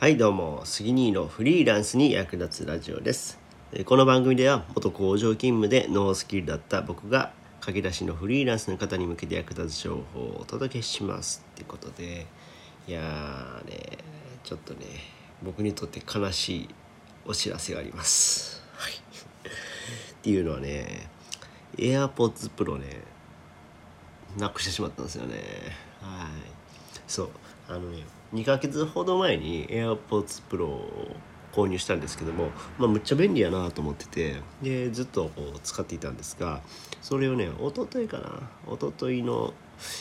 はいどうも。杉兄のフリーランスに役立つラジオです。この番組では元工場勤務でノースキルだった僕が駆け出しのフリーランスの方に向けて役立つ情報をお届けしますってことで。いやーねちょっとね僕にとって悲しいお知らせがあります。はい。っていうのはね AirPods Pro ねなくしてしまったんですよね。はい。そう。あのね2ヶ月ほど前に AirPods Pro を購入したんですけどもまあむっちゃ便利やなと思っててでずっとこう使っていたんですがそれをね一昨日かな一昨日の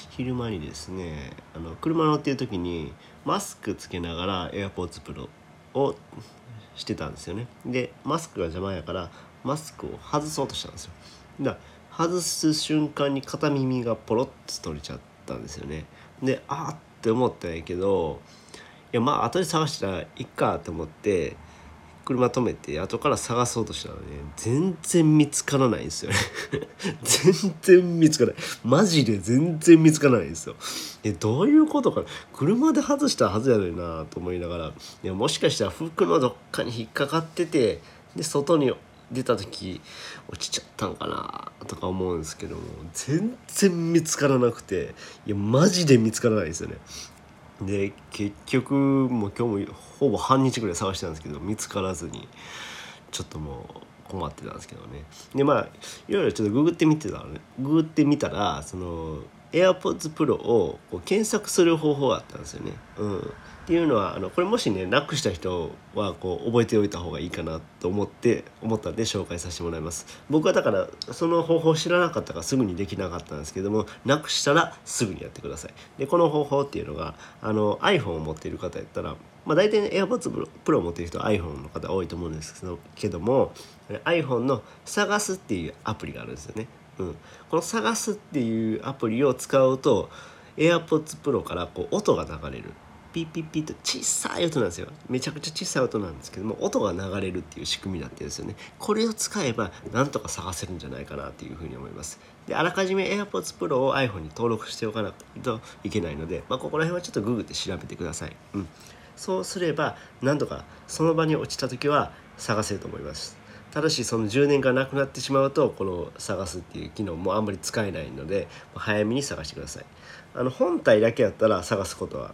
昼間にですねあの車乗ってる時にマスクつけながら AirPods Pro をしてたんですよね。でマスクが邪魔やからマスクを外そうとしたんですよ。だ外す瞬間に片耳がポロッと取れちゃったんですよね。であーって思ったんやけどいやまあ後で探したらいっかと思って車止めて後から探そうとしたらね全然見つからないんですよね。全然見つからない。マジで全然見つからないんですよ。えどういうことかな。車で外したはずやのになと思いながら。いやもしかしたら服のどっかに引っかかっててで外に出た時落ちちゃったんかなとか思うんですけども全然見つからなくていやマジで見つからないですよね。で結局もう今日もほぼ半日ぐらい探してたんですけど見つからずにちょっともう困ってたんですけどね。でまあいろいろちょっとググってみてたらねググってみたらその AirPods Pro をこう検索する方法あったんですよね。うん、っていうのはあのこれもしねなくした人はこう覚えておいた方がいいかなと思って思ったんで紹介させてもらいます。僕はだからその方法を知らなかったからすぐにできなかったんですけどもなくしたらすぐにやってください。でこの方法っていうのがあの iPhone を持っている方やったらまあ、大体、ね、AirPods Pro, を持っている人は iPhone の方多いと思うんですけども iPhone の「探す」っていうアプリがあるんですよね。うん、この「探す」っていうアプリを使うと AirPods Pro からこう音が流れる。ピッピッピッと小さい音なんですよ。めちゃくちゃ小さい音なんですけども音が流れるっていう仕組みになってるんですよね。これを使えばなんとか探せるんじゃないかなっていうふうに思います。であらかじめ AirPods Pro を iPhone に登録しておかないといけないので、まあ、ここら辺はちょっとググって調べてください、うん、そうすればなんとかその場に落ちた時は探せると思います。ただしその充電がなくなってしまうとこの探すっていう機能もあんまり使えないので早めに探してください。あの本体だけやったら探すことは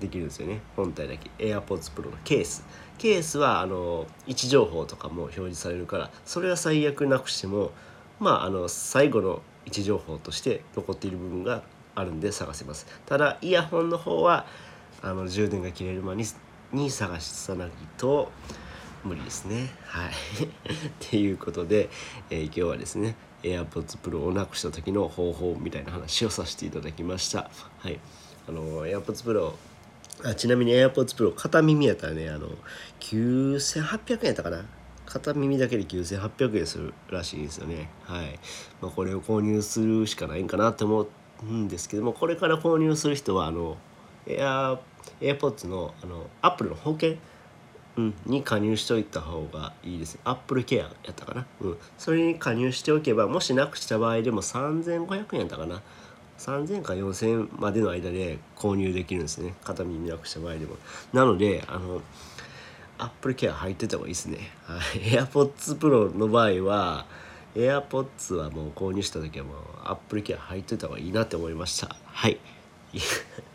できるんですよね。本体だけ。AirPods Pro のケース。ケースはあの位置情報とかも表示されるからそれは最悪なくしてもまああの最後の位置情報として残っている部分があるんで探せます。ただイヤホンの方はあの充電が切れる前にに探さないと無理ですね。はい。っていうことで、えー今日はですね AirPods Pro をなくした時の方法みたいな話をさせていただきました。はい。あの AirPods Pro あちなみに AirPods Pro 片耳やったらねあの9800円やったかな？片耳だけで9800円するらしいんですよね。はい、まあ、これを購入するしかないんかなって思うんですけどもこれから購入する人はあの Air AirPods のあの Apple の保険うん、に加入しておいた方がいいです。アップルケアやったかな。うん。それに加入しておけば、もしなくした場合でも3500円やったかな。3000か4000円までの間で購入できるんですね。片耳なくした場合でも。なので、あの、アップルケア入ってた方がいいですね。はい。AirPods Pro の場合は、AirPods はもう購入した時はもうアップルケア入ってた方がいいなって思いました。はい。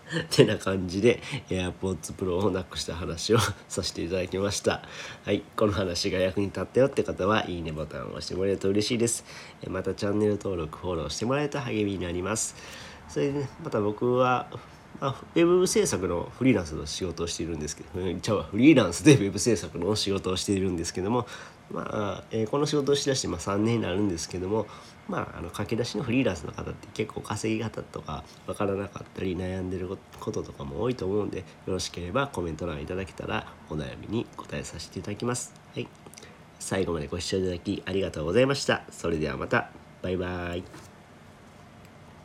てな感じで AirPods Pro をなくした話をさせていただきました。はい、この話が役に立ったよって方はいいねボタンを押してもらえると嬉しいです。えまたチャンネル登録、フォローしてもらえると励みになります。それでね、また僕はまあ、ウェブ制作のフリーランスの仕事をしているんですけど、うんちゃうフリーランスでウェブ制作の仕事をしているんですけども、まあえーこの仕事をしだしてまあ3年になるんですけども、まあ、あの駆け出しのフリーランスの方って結構稼ぎ方とか分からなかったり悩んでることとかも多いと思うんでよろしければコメント欄いただけたらお悩みに答えさせていただきます。はい、最後までご視聴いただきありがとうございました。それではまたバイバイ。